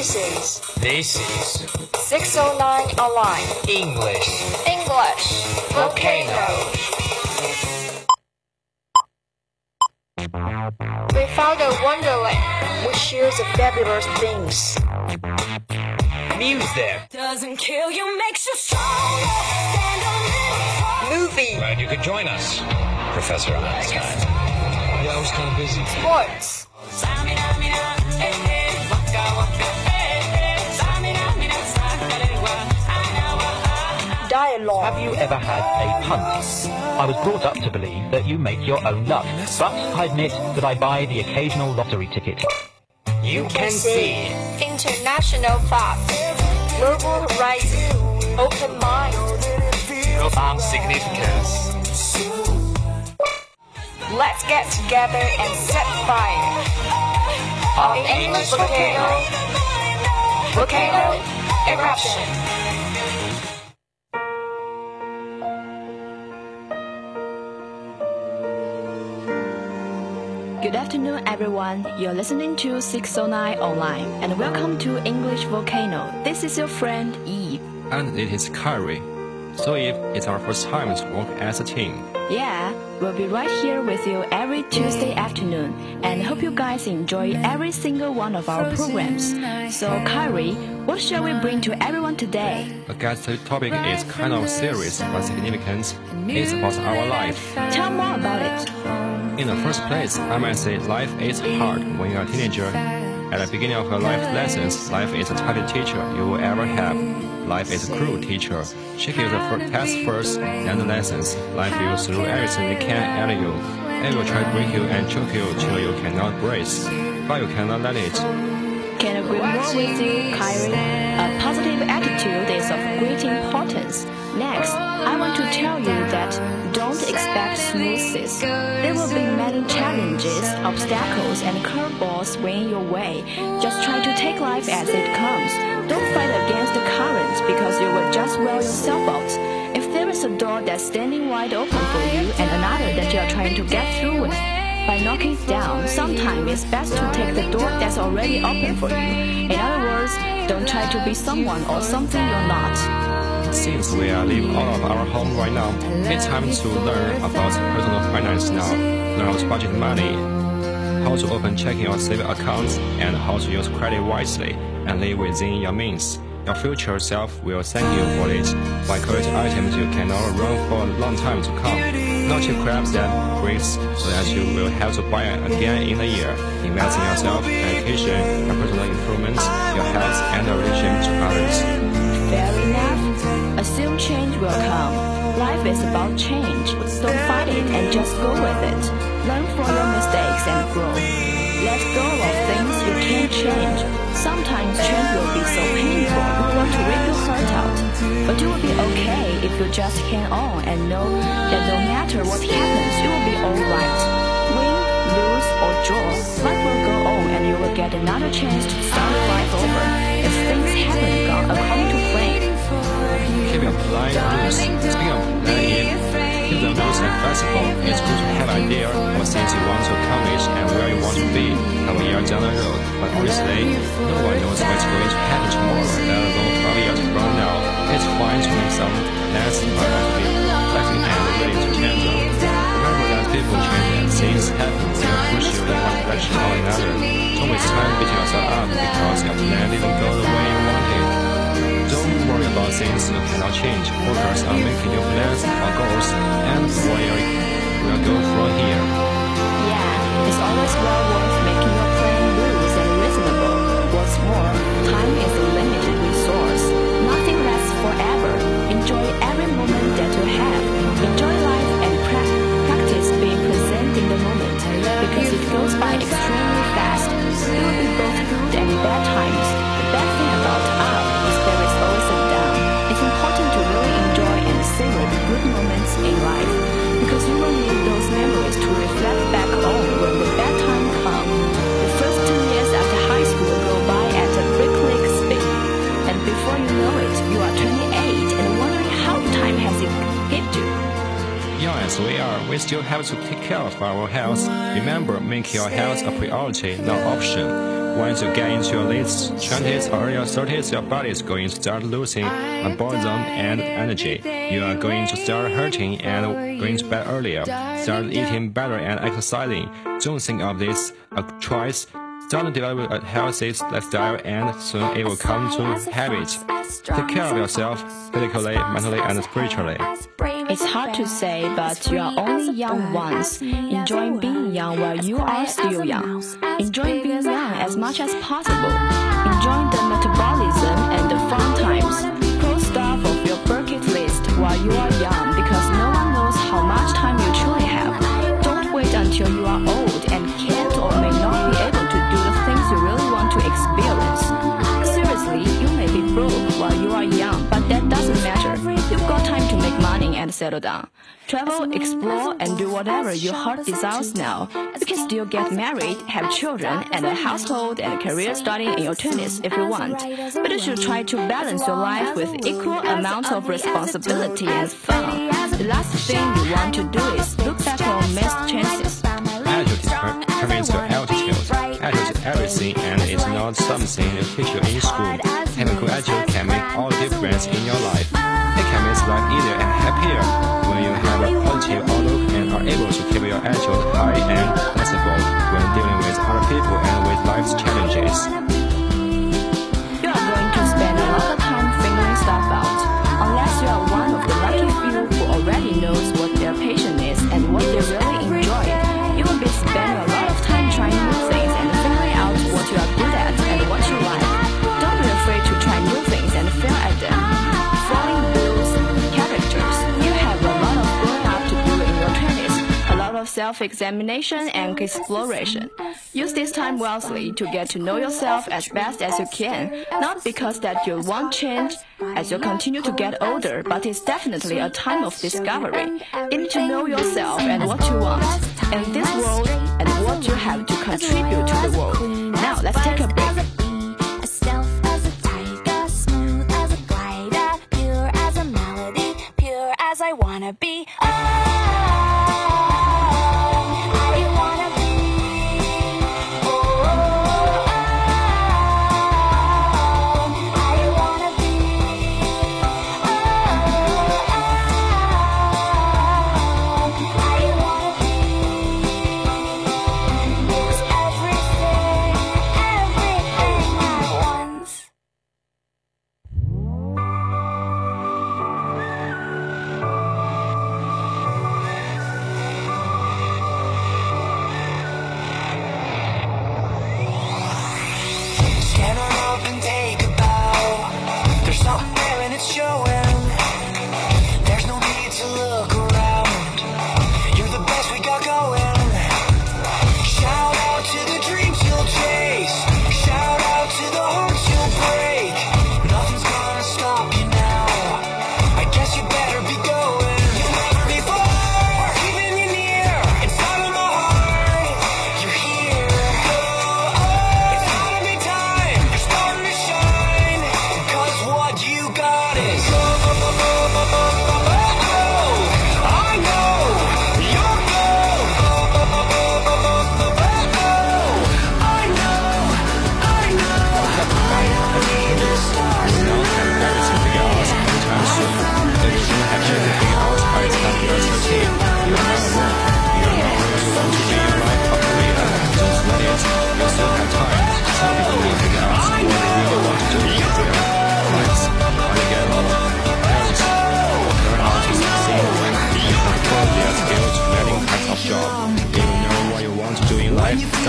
This is This is 609 Online English English Volcano. We found a wonderland which shares the fabulous things. Music. Doesn't kill you, makes you stronger. Stand a little Movie, Glad you could join us, Professor Einstein. Yeah, I was kind of busy. sports, dialogue, Have you ever had a punt? I was brought up to believe that you make your own luck, but I admit that I buy the occasional lottery ticket. You can see international thought, global horizon, open mind. profound significance. Let's get together and set fire. On English volcano, volcano eruption. Good afternoon, everyone. You're listening to 609 Online, and welcome to English Volcano. This is your friend Eve. and it is Kyrie. So if it's our first time to work as a team, Yeah, we'll be right here with you every Tuesday afternoon, and hope you guys enjoy every single one of our programs. So, Kyrie, what shall we bring to everyone today? the guest topic is kind of serious but significant. It's about our life. Tell more about it. In the first place, I might say life is hard when you're a teenager. At the beginning of your life lessons, life is the toughest teacher you will ever have. Life is a cruel teacher. She gives the test first, then the lessons. Life will throw everything it can at you. It will try to break you and choke you till you cannot brace. But you cannot let it. Can agree more with you, Kyrie. A positive attitude is of great importance. Next, I want to tell you that don't expect smoothness. There will be many challenges, obstacles, and curveballs weighing your way. Just try to take life as it comes. Don't fight against the current because you will just wear yourself out. If there is a door that's standing wide open for you and another that you are trying to get through with, by knocking down, sometimes it's best to take the door that's already open for you. In other words, don't try to be someone or something you're not. Since we are living out of our home right now, it's time to learn about personal finance now. Learn how to budget money, how to open checking or saving accounts, and how to use credit wisely and live within your means. Your future self will thank you for it. By quality items you cannot run for a long time to come. Not cheap crabs that breaks so that you will have to buy again in a year. Invest in yourself, education, and personal improvements, your health, and your relationship to others. Fair enough. Assume change will come. Life is about change. Don't fight it and just go with it. Learn from your mistakes and grow. Let go of things you can't change. Sometimes change will be so painful you want to rip your heart out. But you will be okay if you just hang on and know that no matter what happens, you will be alright. Win, lose, or draw, life will go on and you will get another chance to start life over if things haven't gone according to plan. Keep blind rules. Speaking of planning, It's good to have an idea of things you want to accomplish and where you want to be a year down the road. But honestly, no one knows what's going to happen tomorrow, let alone 12 years from now. It's fine to make some plans, but also be flexible and willing to change. Remember that people change and things happen will push you in one direction or another. Don't waste time beating yourself up because your plan didn't go the way you wanted. Worry about things you cannot change. Focus on making your plans or goals and where you will go from here. Yeah, it's always well worth making your have to take care of our health. Remember, make your health a priority, not option. Once you get into your late 20s or your 30s, your body is going to start losing metabolism and energy. You are going to start hurting and going to bed earlier. Start eating better and exercising. Don't think of this a choice. Start to develop a healthy lifestyle and soon it will come to habit. Take care of yourself physically, mentally, and spiritually. It's hard to say, but you are only young once. Enjoy being young while you are still young. Enjoy being young as much as possible. Enjoy the metabolism and the fun times. Cross stuff off your bucket list while you are young settle down. Travel, explore, and do whatever your heart desires now. You can still get married, have children, and a household and a career starting in your 20s if you want. But you should try to balance your life with equal amount of responsibility and fun. The last thing you want to do is look back on missed chances. Attitude deter- determines your altitude. Attitude is everything and it's not something you teach you in school. Having good attitude can make all difference in your life. It can make life easier happier when you have a positive outlook and are able to keep your attitude high and flexible when dealing with other people and with life's challenges. Self-examination and exploration. Use this time wisely to get to know yourself as best as you can, not because that you won't change as you continue to get older, but it's definitely a time of discovery. You need to know yourself and what you want, and this world, and what you have to contribute to the world. Now, let's take a break. As stealth as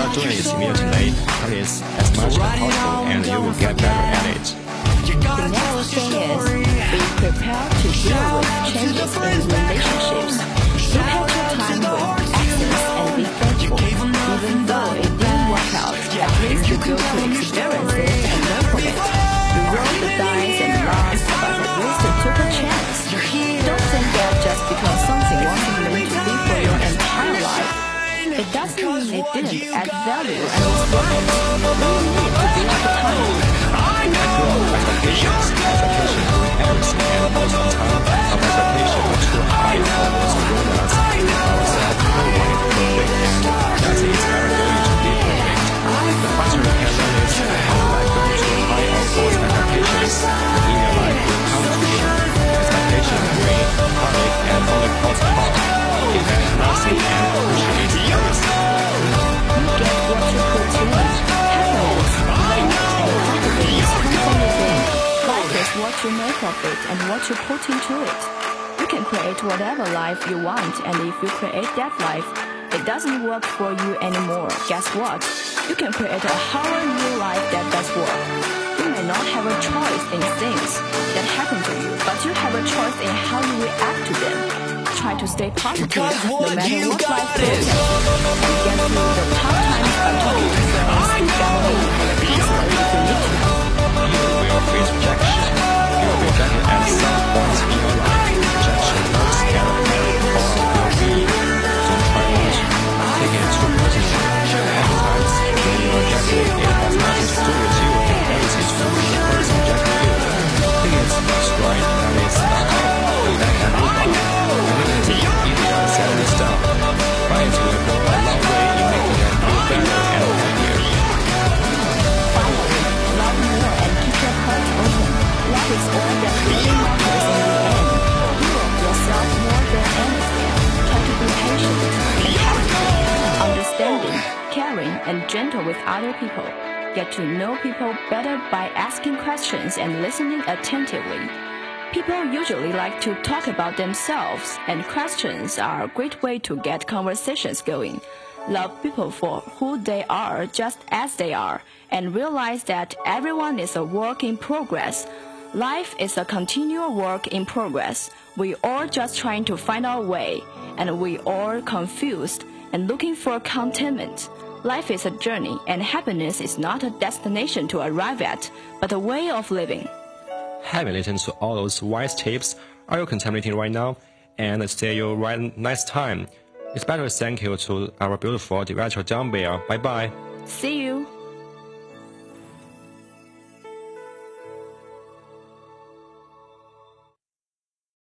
start doing it immediately. Practice as much as possible and you will get better at it. The next thing is be prepared to deal with changes didn't add value and you make of it and what you put into it. You can create whatever life you want, and if you create that life, it doesn't work for you anymore. Guess what? You can create a whole new life that does work. You may not have a choice in things that happen to you, but you have a choice in how you react to them. Try to stay positive Because no matter you what life throws at you. You get through the tough times by talking to friends, family, counselor if you need to. You will face rejection. Get to know people better by asking questions and listening attentively. People usually like to talk about themselves, and questions are a great way to get conversations going. Love people for who they are just as they are, and realize that everyone is a work in progress. Life is a continual work in progress. We all just trying to find our way, and we all confused and looking for contentment. Life is a journey, and happiness is not a destination to arrive at, but a way of living. Having listened to all those wise tips, are you contemplating right now? And see you right next time. Especially thank you to our beautiful director John Bear. Bye bye. See you.